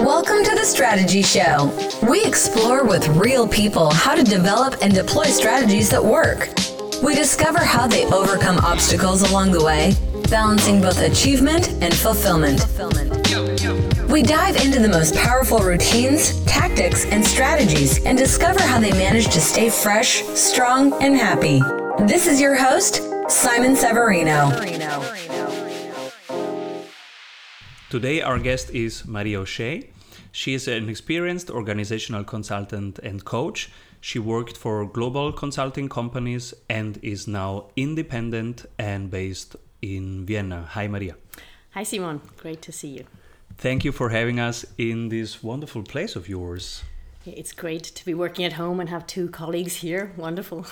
Welcome to the Strategy Show. We explore with real people how to develop and deploy strategies that work. We discover how they overcome obstacles along the way, balancing both achievement and fulfillment. We dive into the most powerful routines, tactics, and strategies and discover how they manage to stay fresh, strong, and happy. This is your host, Simon Severino. Today, our guest is Maria O'Shea. She is an experienced organizational consultant and coach. She worked for global consulting companies and is now independent and based in Vienna. Hi, Maria. Hi, Simon. Great to see you. Thank you for having us in this wonderful place of yours. It's great to be working at home and have two colleagues here. Wonderful.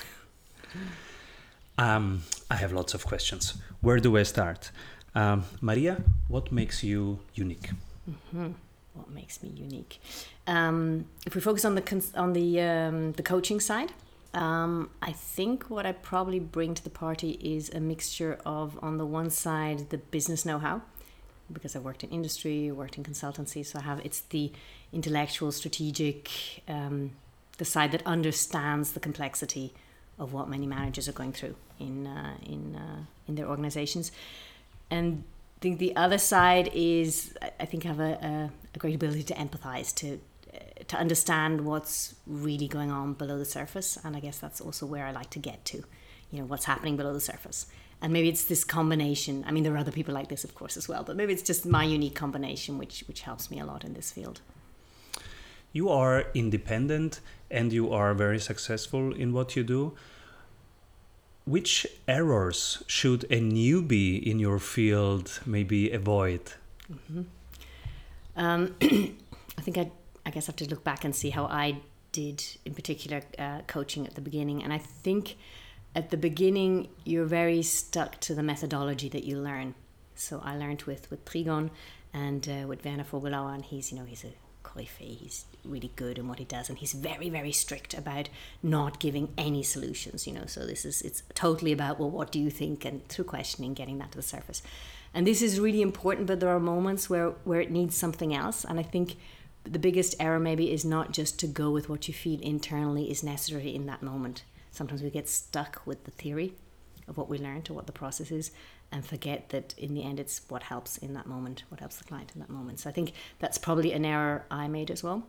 Um, I have lots of questions. Where do I start? Um, Maria, what makes you unique? Mm-hmm. What makes me unique? Um, if we focus on the cons- on the um, the coaching side, um, I think what I probably bring to the party is a mixture of, on the one side, the business know-how, because I worked in industry, worked in consultancy, so I have it's the intellectual, strategic, um, the side that understands the complexity of what many managers are going through in uh, in uh, in their organizations and I think the other side is I think have a, a, a great ability to empathize to uh, to understand what's really going on below the surface. And I guess that's also where I like to get to you know what's happening below the surface. And maybe it's this combination I mean there are other people like this of course as well but maybe it's just my unique combination which which helps me a lot in this field. You are independent and you are very successful in what you do which errors should a newbie in your field maybe avoid? Mm-hmm. Um, I think I, I guess I have to look back and see how I did, in particular, uh, coaching at the beginning. And I think at the beginning, you're very stuck to the methodology that you learn. So I learned with, with Trigon and uh, with Werner Vogelauer, and he's, you know, he's a Coryphée. He's really good in what he does, and he's very, very strict about not giving any solutions. You know, so this is it's totally about well, what do you think, and through questioning, getting that to the surface. And this is really important, but there are moments where where it needs something else, and I think the biggest error maybe is not just to go with what you feel internally is necessary in that moment. Sometimes we get stuck with the theory of what we learned or what the process is and forget that in the end it's what helps in that moment, what helps the client in that moment. So I think that's probably an error I made as well.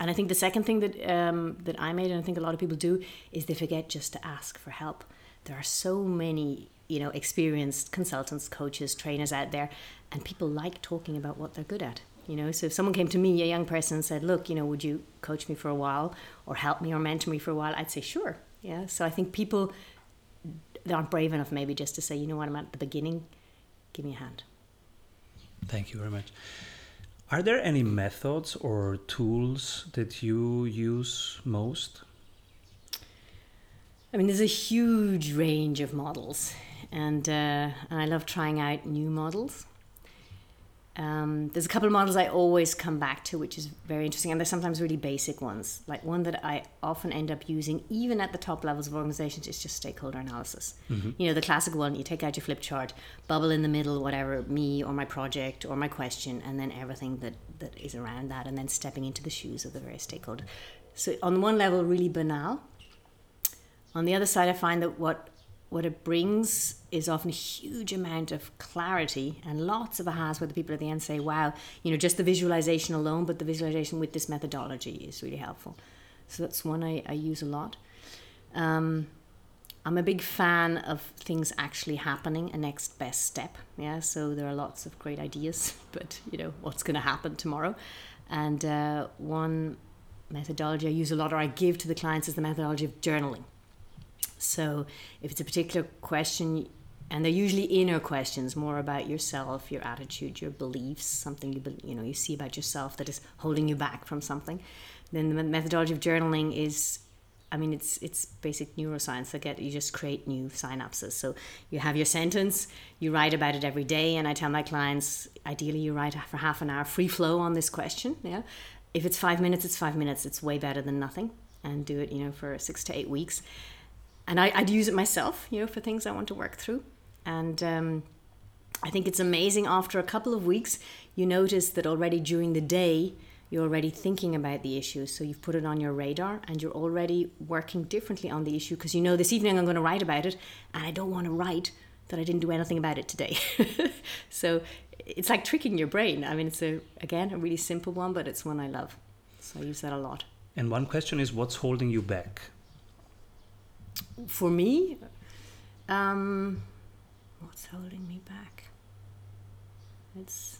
And I think the second thing that um, that I made, and I think a lot of people do, is they forget just to ask for help. There are so many, you know, experienced consultants, coaches, trainers out there, and people like talking about what they're good at. You know, so if someone came to me, a young person, and said, "Look, you know, would you coach me for a while, or help me, or mentor me for a while?" I'd say, "Sure." Yeah. So I think people aren't brave enough maybe just to say, you know what, I'm at the beginning, give me a hand. Thank you very much. Are there any methods or tools that you use most? I mean, there's a huge range of models, and, uh, I love trying out new models. Um, there's a couple of models I always come back to, which is very interesting, and they're sometimes really basic ones. Like one that I often end up using, even at the top levels of organizations, is just stakeholder analysis. Mm-hmm. You know, the classic one: you take out your flip chart, bubble in the middle, whatever me or my project or my question, and then everything that that is around that, and then stepping into the shoes of the various stakeholders. So on one level, really banal. On the other side, I find that what what it brings is often a huge amount of clarity and lots of ahas where the people at the end say, wow, you know, just the visualization alone, but the visualization with this methodology is really helpful. So that's one I, I use a lot. Um, I'm a big fan of things actually happening, a next best step. Yeah, so there are lots of great ideas, but you know, what's going to happen tomorrow? And uh, one methodology I use a lot or I give to the clients is the methodology of journaling. So if it's a particular question, and they're usually inner questions, more about yourself, your attitude, your beliefs, something you you know you see about yourself that is holding you back from something. Then the methodology of journaling is I mean, it's it's basic neuroscience. That get you just create new synapses. So you have your sentence, you write about it every day, and I tell my clients, ideally, you write for half an hour, free flow on this question. Yeah, if it's five minutes, it's five minutes. It's way better than nothing, and do it, you know, for six to eight weeks and I, would use it myself, you know, for things I want to work through. And um, I think it's amazing after a couple of weeks, you notice that already during the day, you're already thinking about the issue. So you've put it on your radar and you're already working differently on the issue because you know this evening I'm going to write about it and I don't want to write that I didn't do anything about it today. so it's like tricking your brain. I mean, it's a, again, a really simple one, but it's one I love. So I use that a lot. And one question is what's holding you back? For me, um, what's holding me back? It's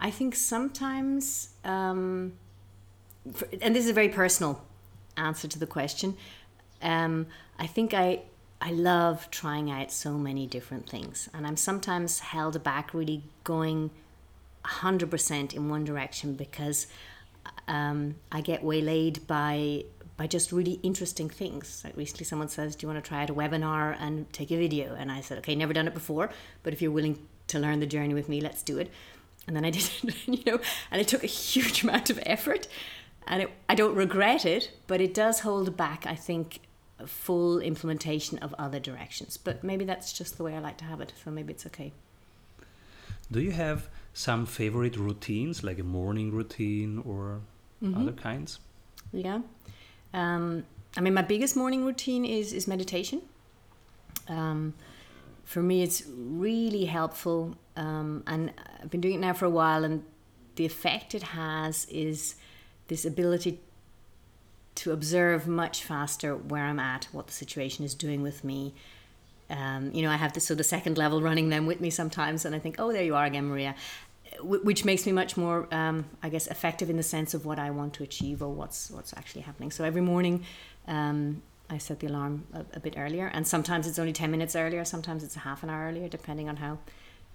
I think sometimes, um, for, and this is a very personal answer to the question. Um, I think I I love trying out so many different things, and I'm sometimes held back really going hundred percent in one direction because um, I get waylaid by by just really interesting things. Like recently, someone says, "Do you want to try out a webinar and take a video?" And I said, "Okay, never done it before, but if you're willing to learn the journey with me, let's do it." and then I did it, you know, and it took a huge amount of effort. And it, I don't regret it, but it does hold back, I think, full implementation of other directions. But maybe that's just the way I like to have it, so maybe it's okay. Do you have some favorite routines, like a morning routine or mm-hmm. other kinds? Yeah. Um, I mean, my biggest morning routine is, is meditation. Um, for me, it's really helpful um, and I've been doing it now for a while, and the effect it has is this ability to observe much faster where I'm at, what the situation is doing with me. Um, you know, I have this so the second level running them with me sometimes, and I think, oh, there you are again, Maria, which makes me much more, um, I guess, effective in the sense of what I want to achieve or what's what's actually happening. So every morning, um, I set the alarm a, a, bit earlier, and sometimes it's only ten minutes earlier, sometimes it's a half an hour earlier, depending on how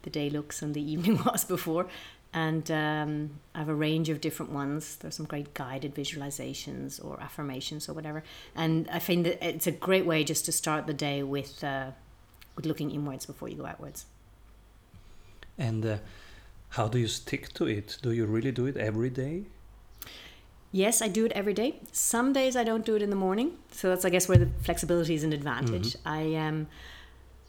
the day looks and the evening was before. And um, I have a range of different ones. There's some great guided visualizations or affirmations or whatever. And I find that it's a great way just to start the day with uh, with looking inwards before you go outwards. And uh, how do you stick to it? Do you really do it every day? Yes, I do it every day. Some days I don't do it in the morning, so that's I guess where the flexibility is an advantage. Mm-hmm. I um,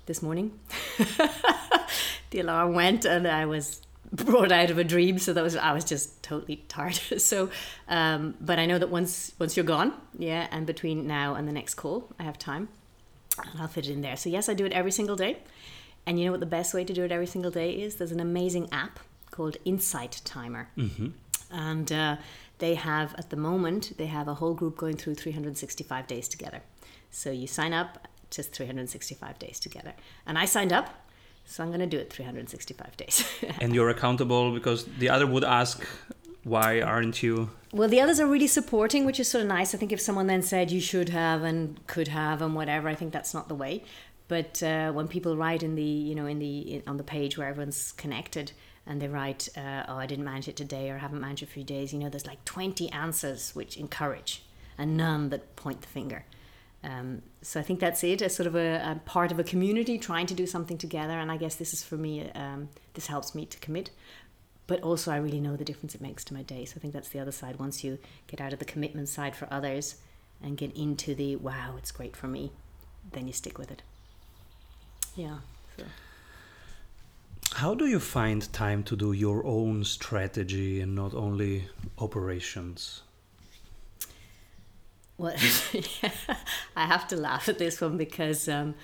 this morning the alarm went and I was brought out of a dream so that was I was just totally tired so um, but I know that once once you're gone yeah and between now and the next call I have time and I'll fit it in there so yes I do it every single day and you know what the best way to do it every single day is there's an amazing app called Insight Timer mm-hmm. and uh, they have at the moment they have a whole group going through 365 days together so you sign up just 365 days together and I signed up so I'm going to do it 365 days. and you're accountable because the other would ask, why aren't you? Well, the others are really supporting, which is sort of nice. I think if someone then said you should have and could have and whatever, I think that's not the way. But uh, when people write in the, you know, in the in, on the page where everyone's connected, and they write, uh, "Oh, I didn't manage it today," or I "Haven't managed it for a few days," you know, there's like 20 answers which encourage, and none that point the finger. Um, so I think that's it, as sort of a, a, part of a community trying to do something together. And I guess this is for me, um, this helps me to commit. But also, I really know the difference it makes to my day. So I think that's the other side. Once you get out of the commitment side for others and get into the wow, it's great for me, then you stick with it. Yeah. So. How do you find time to do your own strategy and not only operations? Well, I have to laugh at this one because um,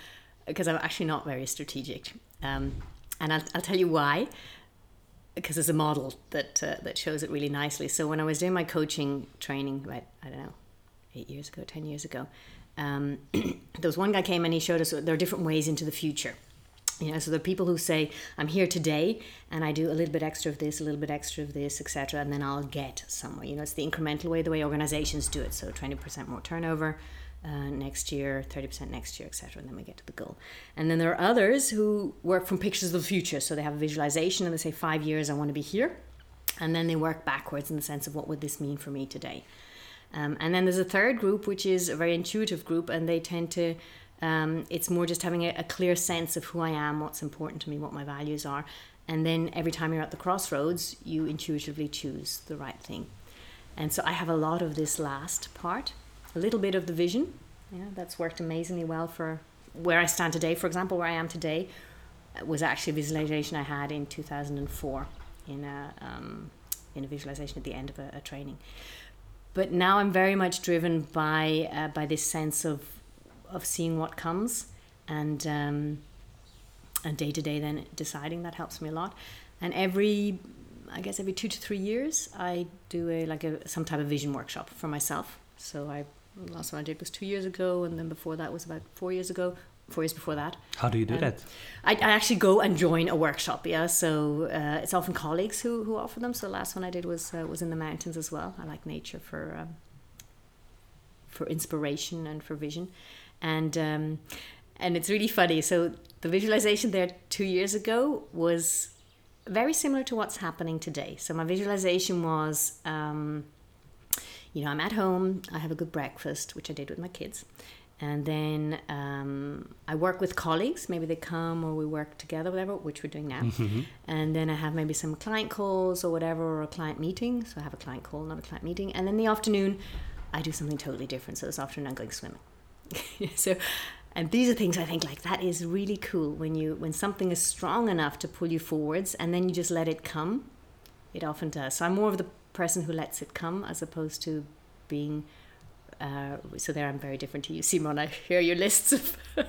because I'm actually not very strategic, um, and I'll, I'll tell you why. Because there's a model that uh, that shows it really nicely. So when I was doing my coaching training, about I don't know, eight years ago, ten years ago, um, there was one guy came and he showed us there are different ways into the future. You know, so are people who say, I'm here today and I do a little bit extra of this, a little bit extra of this, etc., and then I'll get somewhere. You know, it's the incremental way, the way organizations do it. So 20% more turnover uh, next year, 30% next year, etc., and then we get to the goal. And then there are others who work from pictures of the future. So they have a visualization and they say, five years, I want to be here. And then they work backwards in the sense of what would this mean for me today. Um, and then there's a third group, which is a very intuitive group, and they tend to um, it's more just having a, a, clear sense of who I am, what's important to me, what my values are. And then every time you're at the crossroads, you intuitively choose the right thing. And so I have a lot of this last part, a little bit of the vision. Yeah, that's worked amazingly well for where I stand today, for example, where I am today, was actually a visualization I had in 2004 in a um, in a visualization at the end of a, a, training. But now I'm very much driven by uh, by this sense of of seeing what comes and um, and day to day then deciding that helps me a lot. And every I guess every two to three years I do a like a some type of vision workshop for myself. So I last one I did was two years ago, and then before that was about four years ago four years before that. How do you do um, that? I, I, actually go and join a workshop. Yeah, so uh, it's often colleagues who, who offer them. So the last one I did was uh, was in the mountains as well. I like nature for um, for inspiration and for vision, and um, and it's really funny. So the visualization there two years ago was very similar to what's happening today. So my visualization was. Um, you know, I'm at home, I have a good breakfast, which I did with my kids and then um, I work with colleagues. Maybe they come or we work together, whatever, which we're doing now. Mm-hmm. And then I have maybe some client calls or whatever, or a client meeting. So I have a client call, not a client meeting. And then the afternoon, I do something totally different. So this afternoon, I'm going swimming. so, and these are things I think like that is really cool when you when something is strong enough to pull you forwards, and then you just let it come. It often does. So I'm more of the person who lets it come as opposed to being uh, so there I'm very different to you, Simon. I hear your lists of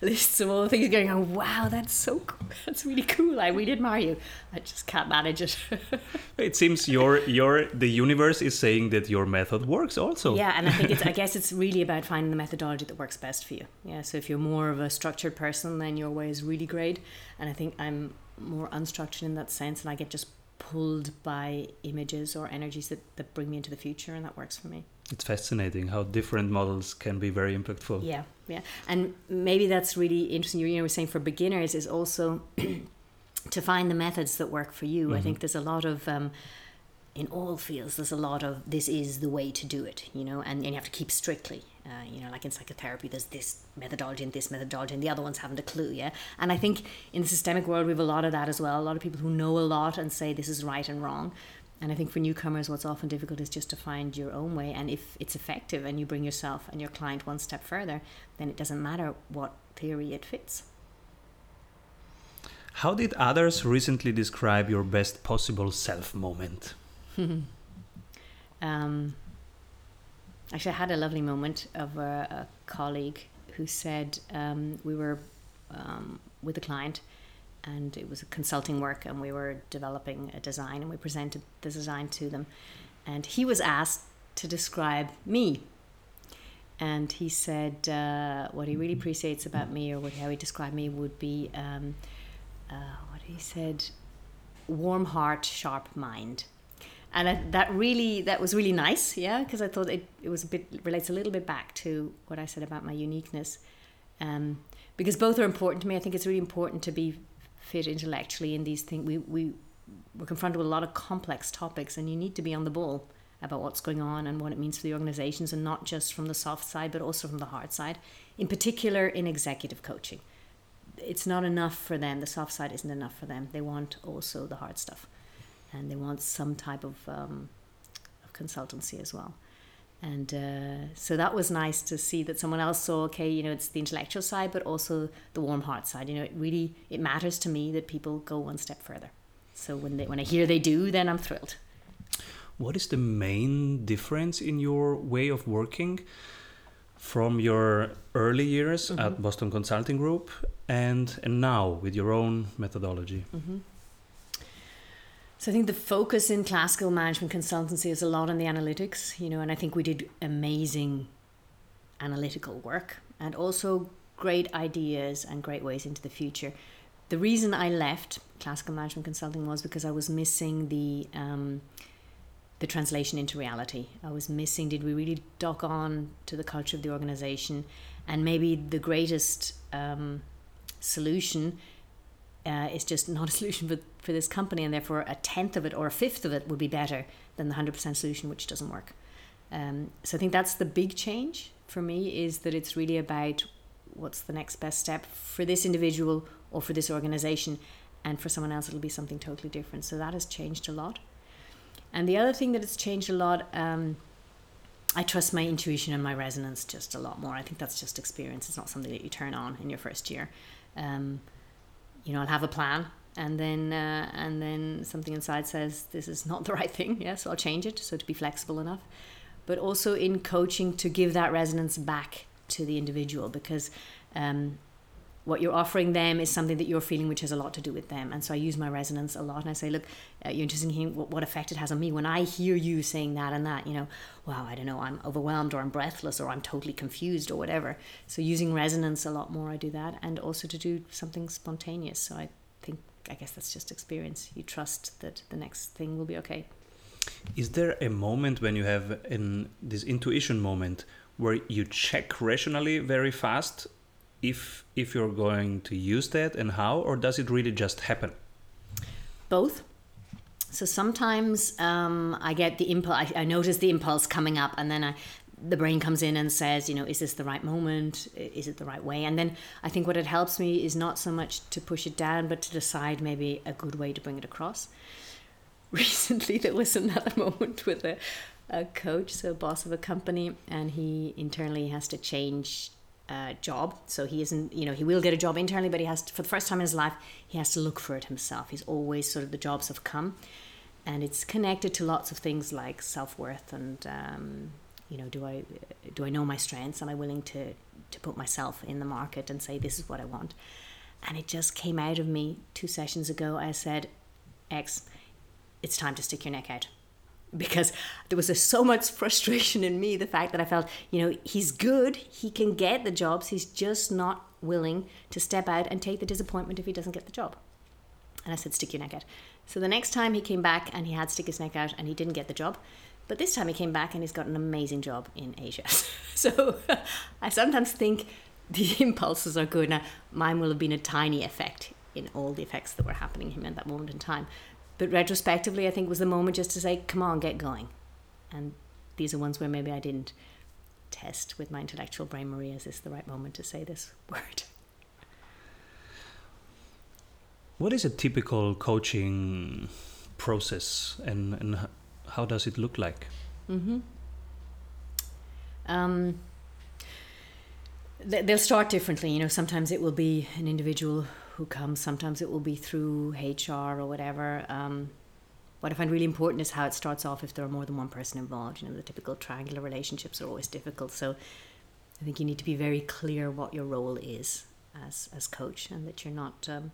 lists of all the things going. on. wow, that's so cool. That's really cool. I really admire you. I just can't manage it. it seems your your the universe is saying that your method works also. Yeah, and I think it's I guess it's really about finding the methodology that works best for you. Yeah. So if you're more of a structured person, then your way is really great. And I think I'm more unstructured in that sense, and I get just pulled by images or energies that, that bring me into the future, and that works for me it's fascinating how different models can be very impactful. Yeah, yeah, and maybe that's really interesting. You were saying for beginners is also to find the methods that work for you. Mm-hmm. I think there's a lot of um, in all fields. There's a lot of this is the way to do it, you know, and, and you have to keep strictly. Uh, you know, like in psychotherapy, there's this methodology and this methodology, and the other ones haven't a clue. Yeah, and I think in the systemic world we have a lot of that as well. A lot of people who know a lot and say this is right and wrong and I think for newcomers, what's often difficult is just to find your own way. And if it's effective and you bring yourself and your client one step further, then it doesn't matter what theory it fits. How did others recently describe your best possible self moment? um, actually, I had a lovely moment of a, a colleague who said um, we were um, with a client and it was a consulting work and we were developing a design and we presented the design to them. And he was asked to describe me. And he said uh, what he really appreciates about me or what, how he described me would be um, uh, what he said warm heart sharp mind. And I, that really that was really nice yeah because i thought it, it was a bit relates a little bit back to what i said about my uniqueness. Um, because both are important to me. I think it's really important to be fit intellectually in these things. We, we, we're confronted with a lot of complex topics, and you need to be on the ball about what's going on and what it means for the organizations, and not just from the soft side, but also from the hard side, in particular in executive coaching. It's not enough for them, the soft side isn't enough for them. They want also the hard stuff, and they want some type of, um, of consultancy as well and uh, so that was nice to see that someone else saw okay you know it's the intellectual side but also the warm heart side you know it really it matters to me that people go one step further so when they when i hear they do then i'm thrilled what is the main difference in your way of working from your early years mm-hmm. at boston consulting group and and now with your own methodology mm-hmm. So I think the focus in classical management consultancy is a lot on the analytics, you know, and I think we did amazing analytical work and also great ideas and great ways into the future. The reason I left classical management consulting was because I was missing the um, the translation into reality. I was missing. Did we really dock on to the culture of the organization? And maybe the greatest um, solution uh, is just not a solution for, for this company, and therefore a tenth of it or a fifth of it would be better than the 100% solution, which doesn't work. Um, so I think that's the big change for me is that it's really about what's the next best step for this individual or for this organization, and for someone else, it'll be something totally different. So that has changed a lot. And the other thing that has changed a lot, um, I trust my intuition and my resonance just a lot more. I think that's just experience. It's not something that you turn on in your first year. Um, you know, I'll have a plan and then uh, and then something inside says this is not the right thing yeah so i'll change it so to be flexible enough. But also in coaching to give that resonance back to the individual because um, what you're offering them is something that you're feeling which has a lot to do with them. And so i use my resonance a lot and i say look uh, you're interested in hearing what, what effect it has on me. When i hear you saying that and that you know wow i don't know i'm overwhelmed or i'm breathless or i'm totally confused or whatever. So using resonance a lot more i do that and also to do something spontaneous. So i think i guess that's just experience. You trust that the next thing will be okay. Is there a moment when you have in this intuition moment where you check rationally very fast if if you're going to use that and how or does it really just happen? Both. So sometimes um, i get the impulse I, I, notice the impulse coming up and then i the brain comes in and says you know is this the right moment? Is it the right way? And then i think what it helps me is not so much to push it down but to decide maybe a good way to bring it across. Recently there was another moment with a, a coach so boss of a company and he internally has to change uh, job. So he isn't, you know, he will get a job internally, but he has to, for the first time in his life, he has to look for it himself. He's always sort of the jobs have come, and it's connected to lots of things like self worth and, um, you know, do I do I know my strengths? Am I willing to to put myself in the market and say this is what I want? And it just came out of me two sessions ago. I said, X, it's time to stick your neck out because there was a, so much frustration in me the fact that I felt, you know, he's good, he can get the jobs, he's just not willing to step out and take the disappointment if he doesn't get the job. And I said, stick your neck out. So the next time he came back and he had stick his neck out and he didn't get the job. But this time he came back and he's got an amazing job in Asia. so I sometimes think the impulses are good. Now, mine will have been a tiny effect in all the effects that were happening to him at that moment in time. But retrospectively, I think was the moment just to say, come on, get going. And these are ones where maybe I didn't test with my intellectual brain, Maria, is this the right moment to say this word? What is a typical coaching process and, and how does it look like? Mm-hmm. Um, they'll start differently. You know, sometimes it will be an individual who comes. Sometimes it will be through HR or whatever. Um, what I find really important is how it starts off if there are more than one person involved. You know, the typical triangular relationships are always difficult. So I think you need to be very clear what your role is as as coach, and that you're not um,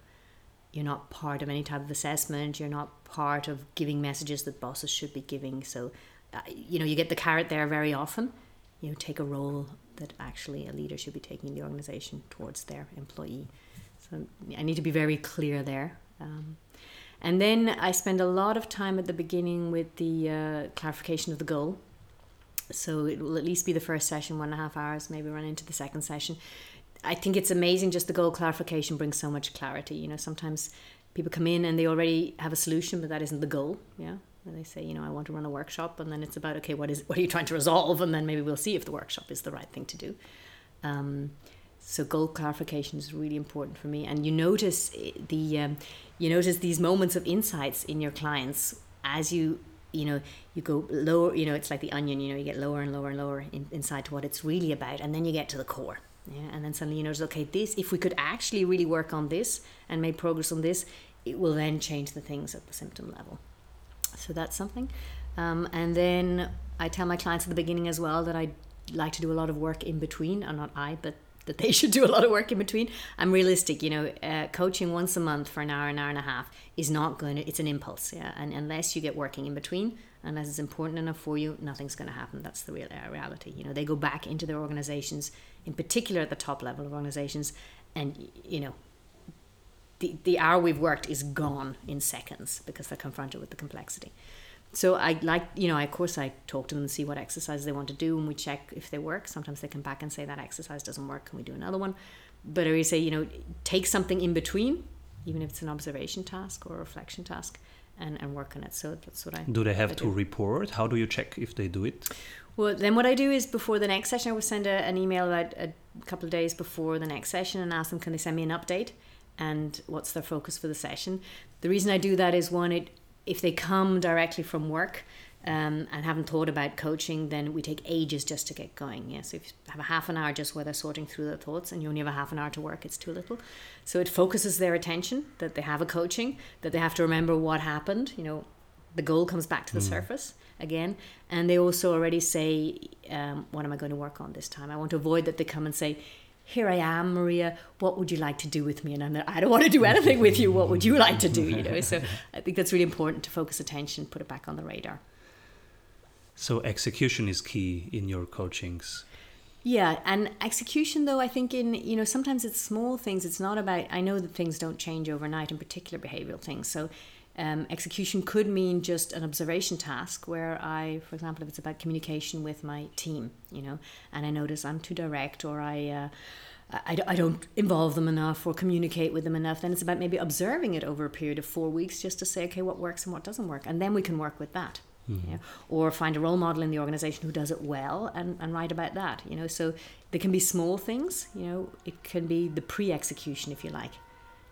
you're not part of any type of assessment. You're not part of giving messages that bosses should be giving. So uh, you know, you get the carrot there very often. You know, take a role that actually a leader should be taking in the organization towards their employee. So I need to be very clear there. Um, and then I spend a lot of time at the beginning with the uh, clarification of the goal. So it will at least be the first session, one and a half hours, maybe run into the second session. I think it's amazing just the goal clarification brings so much clarity. You know, sometimes people come in and they already have a solution, but that isn't the goal. Yeah. And they say, you know, I want to run a workshop, and then it's about okay, what is what are you trying to resolve, and then maybe we'll see if the workshop is the right thing to do. Um, so goal clarification is really important for me. And you notice eh, the um, you notice these moments of insights in your clients as you you know you go lower you know it's like the onion you know you get lower and lower and lower in, inside to what it's really about and then you get to the core. Yeah and then suddenly you notice okay this if we could actually really work on this and make progress on this it will then change the things at the symptom level. So that's something. Um, and then i tell my clients at the beginning as well that i like to do a lot of work in between or not i but that they should do a lot of work in between. I'm realistic, you know, uh, coaching once a month for an hour, an hour and a half is not going to, it's an impulse, yeah. And unless you get working in between, unless it's important enough for you, nothing's going to happen. That's the real uh, reality. You know, they go back into their organizations, in particular at the top level of organizations, and, you know, the, the hour we've worked is gone in seconds because they're confronted with the complexity so I like, you know, I, of course I talk to them and see what exercises they want to do and we check if they work. Sometimes they come back and say that exercise doesn't work. Can we do another one? But I always say, you know, take something in between, even if it's an observation task or a reflection task and, and work on it. So that's what I do. They have I to report. How do you check if they do it? Well, then what I do is before the next session, I will send a, an email about a couple of days before the next session and ask them, can they send me an update and what's their focus for the session? The reason I do that is one, it if they come directly from work, um, and haven't thought about coaching, then we take ages just to get going. Yeah, so if you have a half an hour just where they're sorting through their thoughts, and you only have a half an hour to work, it's too little. So it focuses their attention that they have a coaching, that they have to remember what happened. You know, the goal comes back to the mm. surface again, and they also already say, um, "What am I going to work on this time?" I want to avoid that they come and say here I am, Maria. What would you like to do with me? And I'm I don't want to do anything with you. What would you like to do? You know. So I think that's really important to focus attention, put it back on the radar. So execution is key in your coachings. Yeah, and execution though I think in you know sometimes it's small things. It's not about I know that things don't change overnight, in particular behavioral things. So um, execution could mean just an observation task where I, for example, if it's about communication with my team, you know, and I notice I'm too direct or I. Uh, I, I don't involve them enough or communicate with them enough, then it's about maybe observing it over a period of four weeks just to say, okay, what works and what doesn't work. And then we can work with that. Mm-hmm. Yeah. Or find a role model in the organization who does it well and, and write about that. You know, so there can be small things, you know, it can be the pre execution, if you like,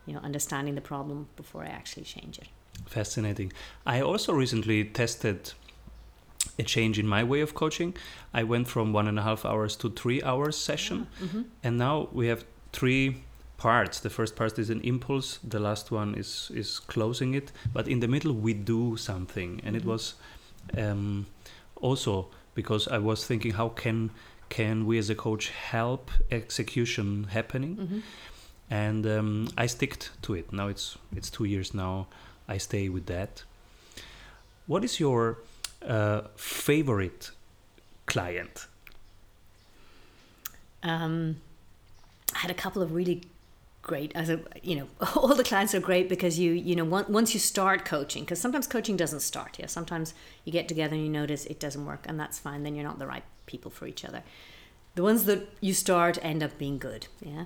you know, understanding the problem before I actually change it. Fascinating. I also recently tested a change in my way of coaching. I went from one and a half hours to three hours session, yeah. mm-hmm. and now we have three parts. The first part is an impulse. The last one is is closing it. But in the middle, we do something, and mm-hmm. it was um, also because I was thinking, how can can we as a coach help execution happening? Mm-hmm. And um, I sticked to it. Now it's it's two years now. I stay with that. What is your uh, favorite client? Um, I had a couple of really great as a you know all the clients are great because you you know once you start coaching because sometimes coaching doesn't start yeah sometimes you get together and you notice it doesn't work and that's fine then you're not the right people for each other the ones that you start end up being good yeah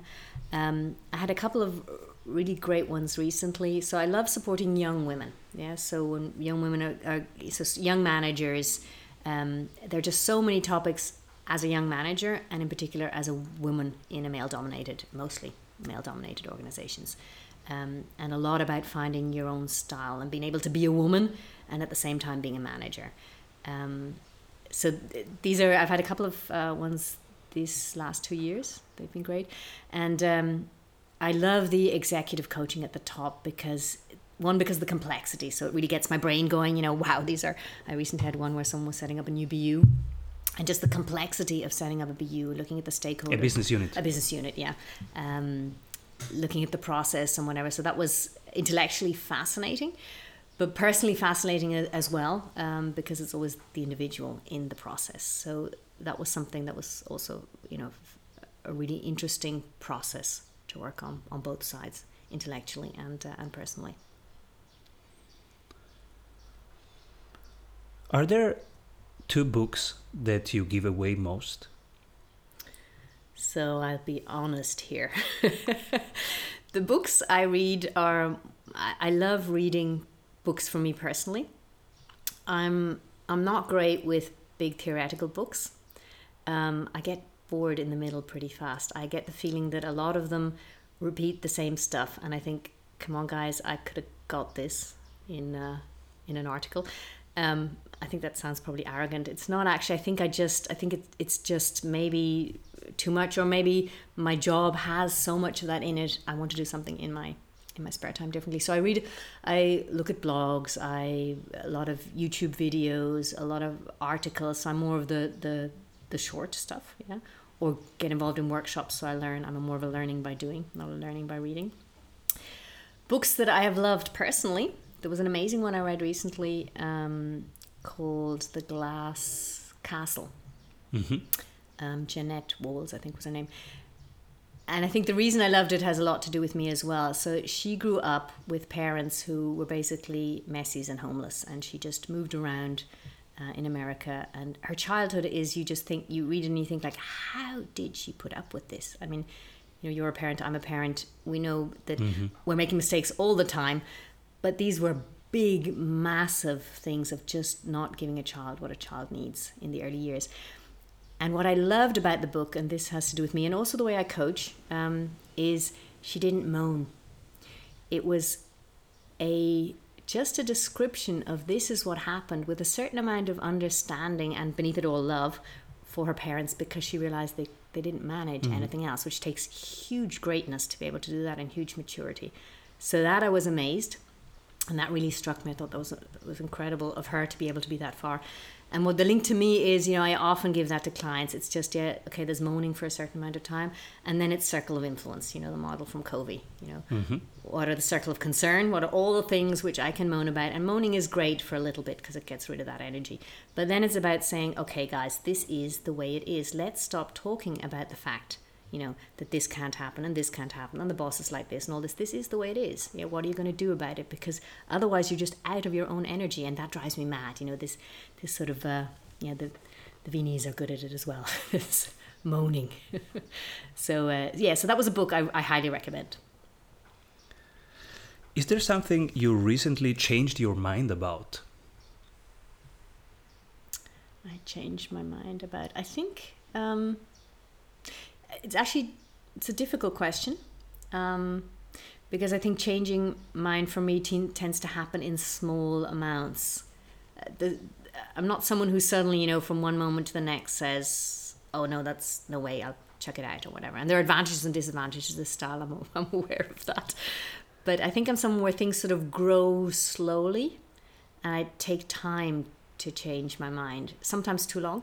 um, i had a couple of really great ones recently so i love supporting young women yeah so when young women are, are so young managers um, there are just so many topics as a young manager and in particular as a woman in a male dominated mostly male dominated organizations. Um, and a lot about finding your own style and being able to be a woman and at the same time being a manager. Um, so th- these are, I've had a couple of uh, ones these last two years. They've been great. And um, I love the executive coaching at the top because one because of the complexity so it really gets my brain going you know wow these are i recently had one where someone was setting up a new bu and just the complexity of setting up a BU, looking at the stakeholders. A business unit. A business unit, yeah. Um, looking at the process and whatever. So that was intellectually fascinating, but personally fascinating as well um, because it's always the individual in the process. So that was something that was also, you know, a really interesting process to work on on both sides, intellectually and uh, and personally. Are there two books that you give away most? So I'll be honest here. the books I read are I love reading books for me personally. I'm I'm not great with big theoretical books. Um, I get bored in the middle pretty fast. I get the feeling that a lot of them repeat the same stuff, and I think, come on, guys, I could have got this in uh, in an article. Um, I think that sounds probably arrogant. It's not actually. I think I just. I think it, it's just maybe too much, or maybe my job has so much of that in it. I want to do something in my in my spare time differently. So I read. I look at blogs. I a lot of YouTube videos. A lot of articles. So I'm more of the the the short stuff. Yeah. Or get involved in workshops so I learn. I'm a more of a learning by doing, not a learning by reading. Books that I have loved personally there was an amazing one I read recently um, called The Glass Castle. Mm-hmm. Um, Jeannette Walls, I think was her name. And I think the reason I loved it has a lot to do with me as well. So she grew up with parents who were basically messies and homeless, and she just moved around uh, in America. And her childhood is you just think, you read and you think, like, how did she put up with this? I mean, you know, you're a parent, I'm a parent. We know that mm-hmm. we're making mistakes all the time, but these were big, massive things of just not giving a child what a child needs in the early years. And what I loved about the book, and this has to do with me and also the way I coach, um, is she didn't moan. It was a just a description of this is what happened with a certain amount of understanding and beneath it all love for her parents because she realized they, they didn't manage mm-hmm. anything else, which takes huge greatness to be able to do that and huge maturity. So that I was amazed. And that really struck me. I thought that was, was incredible of her to be able to be that far. And what the link to me is, you know, I often give that to clients. It's just, yeah, okay, there's moaning for a certain amount of time. And then it's circle of influence, you know, the model from Covey, you know. Mm-hmm. What are the circle of concern? What are all the things which I can moan about? And moaning is great for a little bit because it gets rid of that energy. But then it's about saying, okay, guys, this is the way it is. Let's stop talking about the fact you know that this can't happen and this can't happen and the boss is like this and all this. This is the way it is. Yeah, what are you going to do about it? Because otherwise you're just out of your own energy and that drives me mad you know this this sort of uh yeah the the Viennese are good at it as well. This moaning. So uh, yeah so that was a book I, I highly recommend. Is there something you recently changed your mind about? I changed my mind about I think um, it's actually it's a difficult question um, because I think changing mind for me t- tends to happen in small amounts. Uh, the, I'm not someone who suddenly, you know, from one moment to the next says, "Oh no, that's no way. I'll check it out or whatever." And there are advantages and disadvantages to this style. I'm, I'm aware of that, but I think I'm someone where things sort of grow slowly, and I take time to change my mind. Sometimes too long.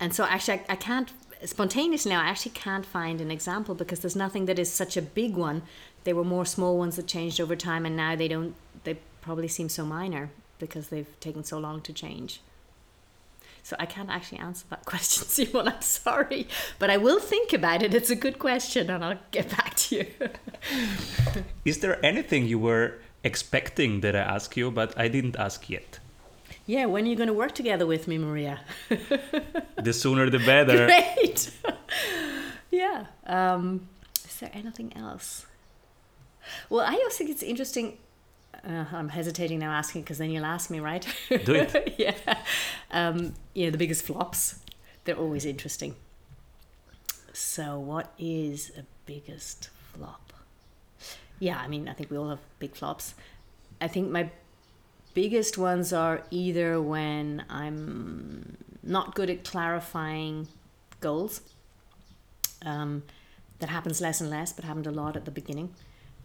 And so actually, I, I can't spontaneously now, I actually can't find an example because there's nothing that is such a big one. There were more small ones that changed over time, and now they don't. They probably seem so minor because they've taken so long to change. So I can't actually answer that question, Simon. I'm sorry, but I will think about it. It's a good question, and I'll get back to you. Is there anything you were expecting that I ask you, but I didn't ask yet? Yeah, when are you going to work together with me, Maria? the sooner the better. Great. yeah. Um, is there anything else? Well, I also think it's interesting. Uh, I'm hesitating now asking because then you'll ask me, right? Do it. yeah. Um, know, the biggest flops, they're always interesting. So, what is a biggest flop? Yeah, I mean, I think we all have big flops. I think my biggest ones are either when I'm not good at clarifying goals. Um, that happens less and less, but happened a lot at the beginning,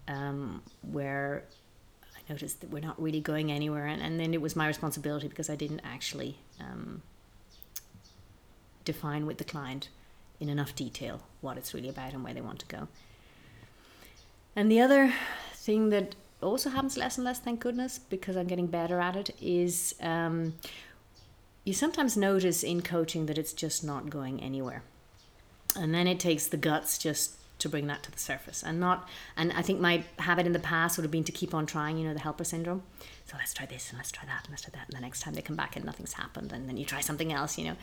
um, where I noticed that we're not really going anywhere. And, and then it was my responsibility because I didn't actually um, define with the client in enough detail what it's really about and where they want to go. And the other thing that also happens less and less, thank goodness, because I'm getting better at it, is um, you sometimes notice in coaching that it's just not going anywhere. And then it takes the guts just to bring that to the surface. And not and i think my habit in the past would have been to keep on trying you know the helper syndrome. So let's try this and let's try that and let's try that. And the next time they come back and nothing's happened and then you try something else you know.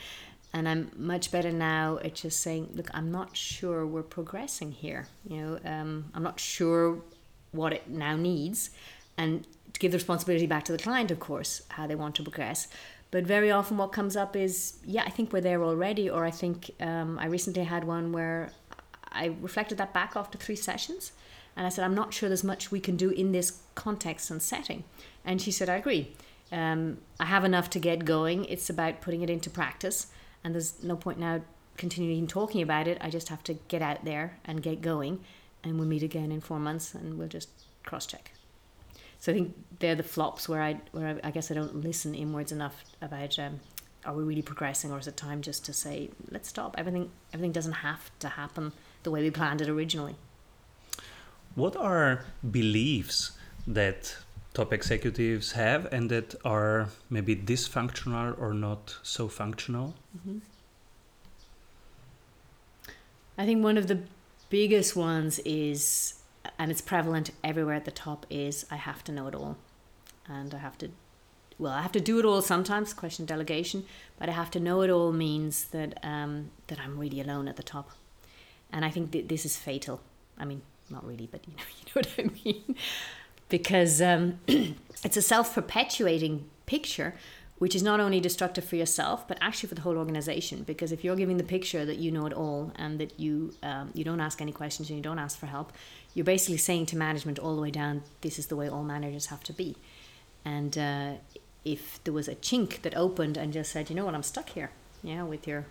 And i'm much better now at just saying look i'm not sure we're progressing here you know um, i'm not sure what it now needs and to give the responsibility back to the client, of course, how they want to progress. But very often, what comes up is, yeah, I think we're there already, or I think um, I recently had one where I reflected that back after three sessions. And I said, I'm not sure there's much we can do in this context and setting. And she said, I agree. Um, I have enough to get going. It's about putting it into practice. And there's no point now continuing talking about it. I just have to get out there and get going and we'll meet again in four months and we'll just cross check. So I think they're the flops where I where I, I guess I don't listen inwards enough about um, are we really progressing or is it time just to say let's stop everything everything doesn't have to happen the way we planned it originally. What are beliefs that top executives have and that are maybe dysfunctional or not so functional? Mm-hmm. I think one of the biggest ones is, and it's prevalent everywhere at the top, is I have to know it all. And I have to, well, I have to do it all sometimes, question delegation, but I have to know it all means that, um, that I'm really alone at the top. And I think th- this is fatal. I mean, not really, but you know, you know what I mean. because um, it's a self perpetuating picture which is not only destructive for yourself but actually for the whole organization. Because if you're giving the picture that you know it all and that you um, you don't ask any questions and you don't ask for help you're basically saying to management all the way down this is the way all managers have to be. And uh, if there was a chink that opened and just said you know what? I'm stuck here. Yeah with your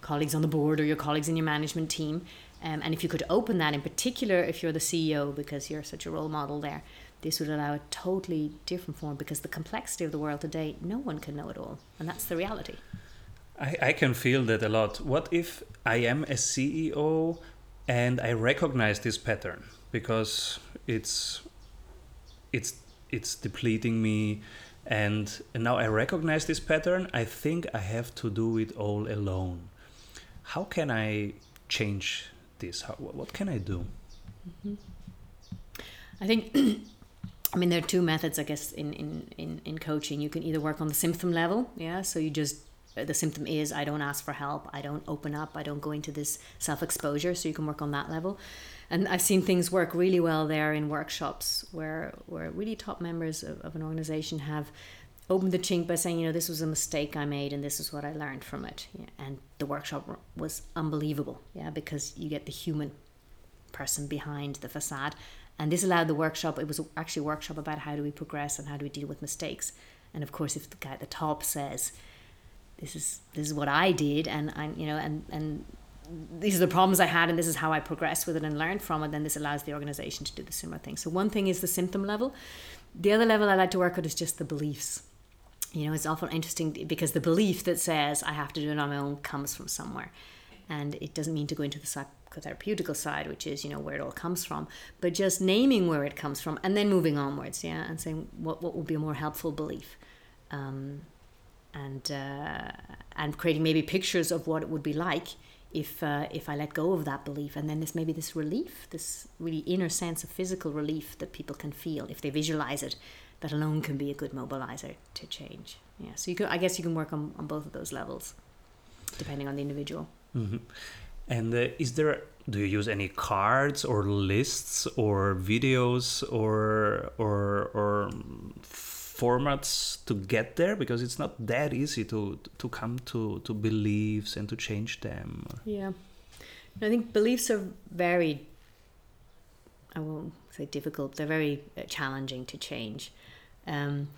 colleagues on the board or your colleagues in your management team um, and if you could open that in particular if you're the ceo because you're such a role model there this would allow a totally different form because the complexity of the world today, no one can know it all. And that's the reality. I, I can feel that a lot. What if I am a CEO and I recognize this pattern because it's it's it's depleting me and, and now I recognize this pattern, I think I have to do it all alone. How can I change this? How, what can I do? Mm-hmm. I think I mean, there are two methods, I guess, in, in, in, in coaching. You can either work on the symptom level, yeah, so you just, uh, the symptom is I don't ask for help, I don't open up, I don't go into this self exposure, so you can work on that level. And I've seen things work really well there in workshops where, where really top members of, of an organization have opened the chink by saying, you know, this was a mistake I made and this is what I learned from it. Yeah, and the workshop was unbelievable, yeah, because you get the human person behind the facade and this allowed the workshop, it was actually a workshop about how do we progress and how do we deal with mistakes. And of course, if the guy at the top says, this is this is what I did, and I you know, and and these are the problems I had, and this is how I progressed with it and learned from it. Then this allows the organization to do the similar thing. So one thing is the symptom level. The other level I like to work with is just the beliefs. You know, it's often interesting because the belief that says I have to do it on my own comes from somewhere, and it doesn't mean to go into the psychotherapeutical side, which is, you know, where it all comes from, but just naming where it comes from and then moving onwards, yeah, and saying what, what would be a more helpful belief. Um, and uh, and creating maybe pictures of what it would be like if uh, if I let go of that belief, and then there's maybe this relief, this really inner sense of physical relief that people can feel if they visualize it, that alone can be a good mobilizer to change. Yeah, so you can I guess you can work on, on both of those levels, depending on the individual. Mm-hmm. And uh, is there do you use any cards or lists or videos or or or formats to get there because it's not that easy to to come to to beliefs and to change them. Yeah. I think beliefs are very I won't say difficult, they're very uh, challenging to change. Um,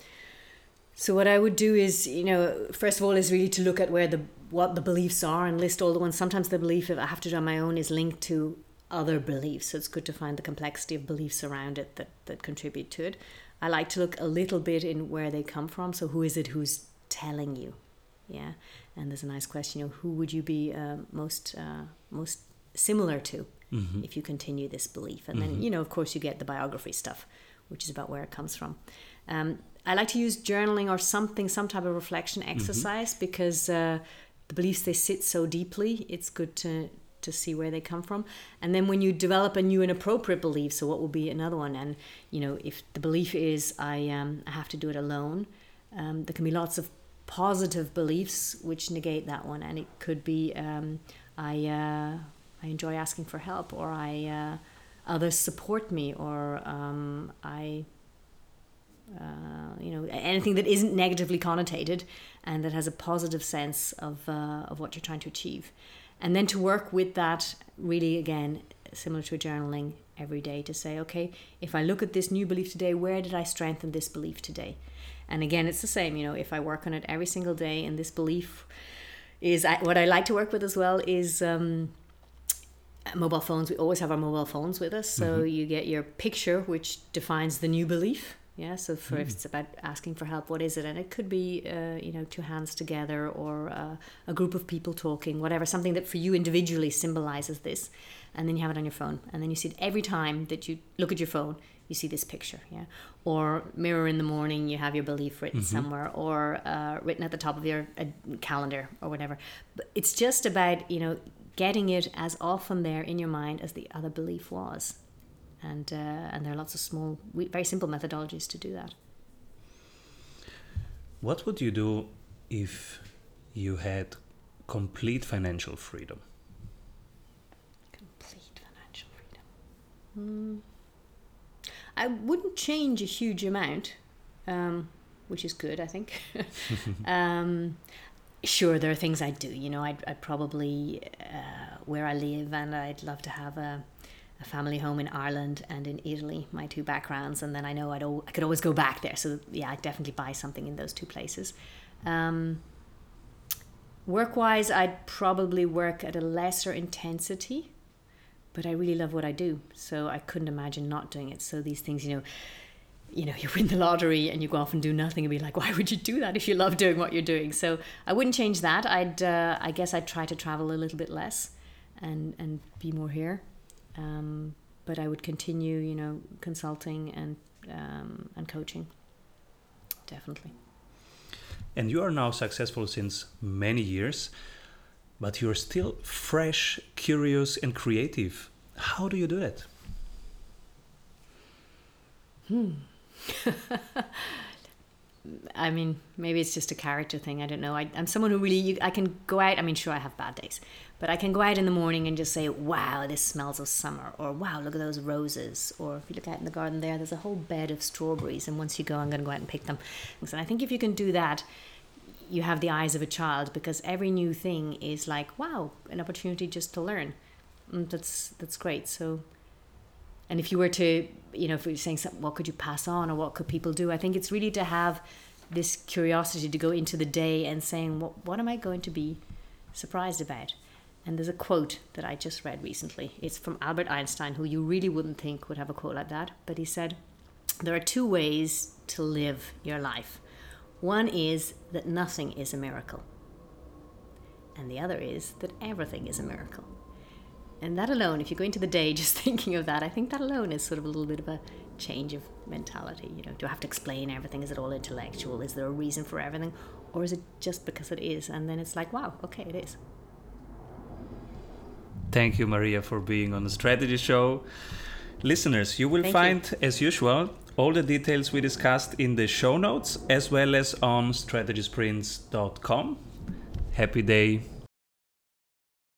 so what I would do is, you know, first of all, is really to look at where the what the beliefs are and list all the ones. Sometimes the belief, if I have to do on my own, is linked to other beliefs. So it's good to find the complexity of beliefs around it that, that contribute to it. I like to look a little bit in where they come from. So who is it who's telling you? Yeah. And there's a nice question, you know, who would you be uh, most uh, most similar to mm-hmm. if you continue this belief? And mm-hmm. then, you know, of course, you get the biography stuff, which is about where it comes from. Um, I like to use journaling or something, some type of reflection mm-hmm. exercise mm-hmm. because uh, the beliefs they sit so deeply it's good to to see where they come from and then when you develop a new and appropriate belief so what will be another one and you know if the belief is i um i have to do it alone um, there can be lots of positive beliefs which negate that one and it could be um, i uh, i enjoy asking for help or i uh, others support me or um, i uh, you know anything that isn't negatively connotated and that has a positive sense of uh, of what you're trying to achieve. And then to work with that really again similar to journaling every day to say okay if i look at this new belief today where did i strengthen this belief today? And again it's the same you know if i work on it every single day and this belief is what i like to work with as well is um, mobile phones we always have our mobile phones with us so mm-hmm. you get your picture which defines the new belief yeah so for mm. if hmm. it's about asking for help what is it and it could be uh, you know two hands together or uh, a group of people talking whatever something that for you individually symbolizes this and then you have it on your phone and then you see it every time that you look at your phone you see this picture yeah or mirror in the morning you have your belief written mm-hmm. somewhere or uh, written at the top of your uh, calendar or whatever but it's just about you know getting it as often there in your mind as the other belief was and uh, and there are lots of small, very simple methodologies to do that. What would you do if you had complete financial freedom? Complete financial freedom. Mm. I wouldn't change a huge amount. Um, which is good, I think. um, sure, there are things I'd do. You know, I'd, I'd probably uh, where I live, and I'd love to have a, a family home in Ireland and in Italy, my two backgrounds, and then I know I'd o- I could always go back there. So yeah, I'd definitely buy something in those two places. Um, work wise, I'd probably work at a lesser intensity, but I really love what I do, so I couldn't imagine not doing it. So these things, you know you know, you win the lottery and you go off and do nothing and be like, why would you do that if you love doing what you're doing? So I wouldn't change that. I'd, uh, I guess I'd try to travel a little bit less and, and be more here. Um, but I would continue, you know, consulting and, um, and coaching. Definitely. And you are now successful since many years, but you're still fresh, curious, and creative. How do you do it? Hmm. I mean, maybe it's just a character thing. I don't know. I, am someone who really, I can go out. I mean, sure, I have bad days, but I can go out in the morning and just say, wow, this smells of summer. Or, wow, look at those roses. Or if you look out in the garden there, there's a whole bed of strawberries. And once you go, I'm going to go out and pick them. And I think if you can do that, you have the eyes of a child because every new thing is like, wow, an opportunity just to learn. And that's, that's great. So, and if you were to, you know, if you're saying something, what could you pass on or what could people do? I think it's really to have this curiosity to go into the day and saying, what, what am I going to be surprised about? And there's a quote that I just read recently. It's from Albert Einstein, who you really wouldn't think would have a quote like that. But he said, There are two ways to live your life. One is that nothing is a miracle, and the other is that everything is a miracle. And that alone, if you go into the day just thinking of that, I think that alone is sort of a little bit of a change of mentality. You know, do I have to explain everything? Is it all intellectual? Is there a reason for everything? Or is it just because it is? And then it's like, wow, okay, it is. Thank you, Maria, for being on the strategy show. Listeners, you will Thank find, you. as usual, all the details we discussed in the show notes as well as on strategysprints.com. Happy day.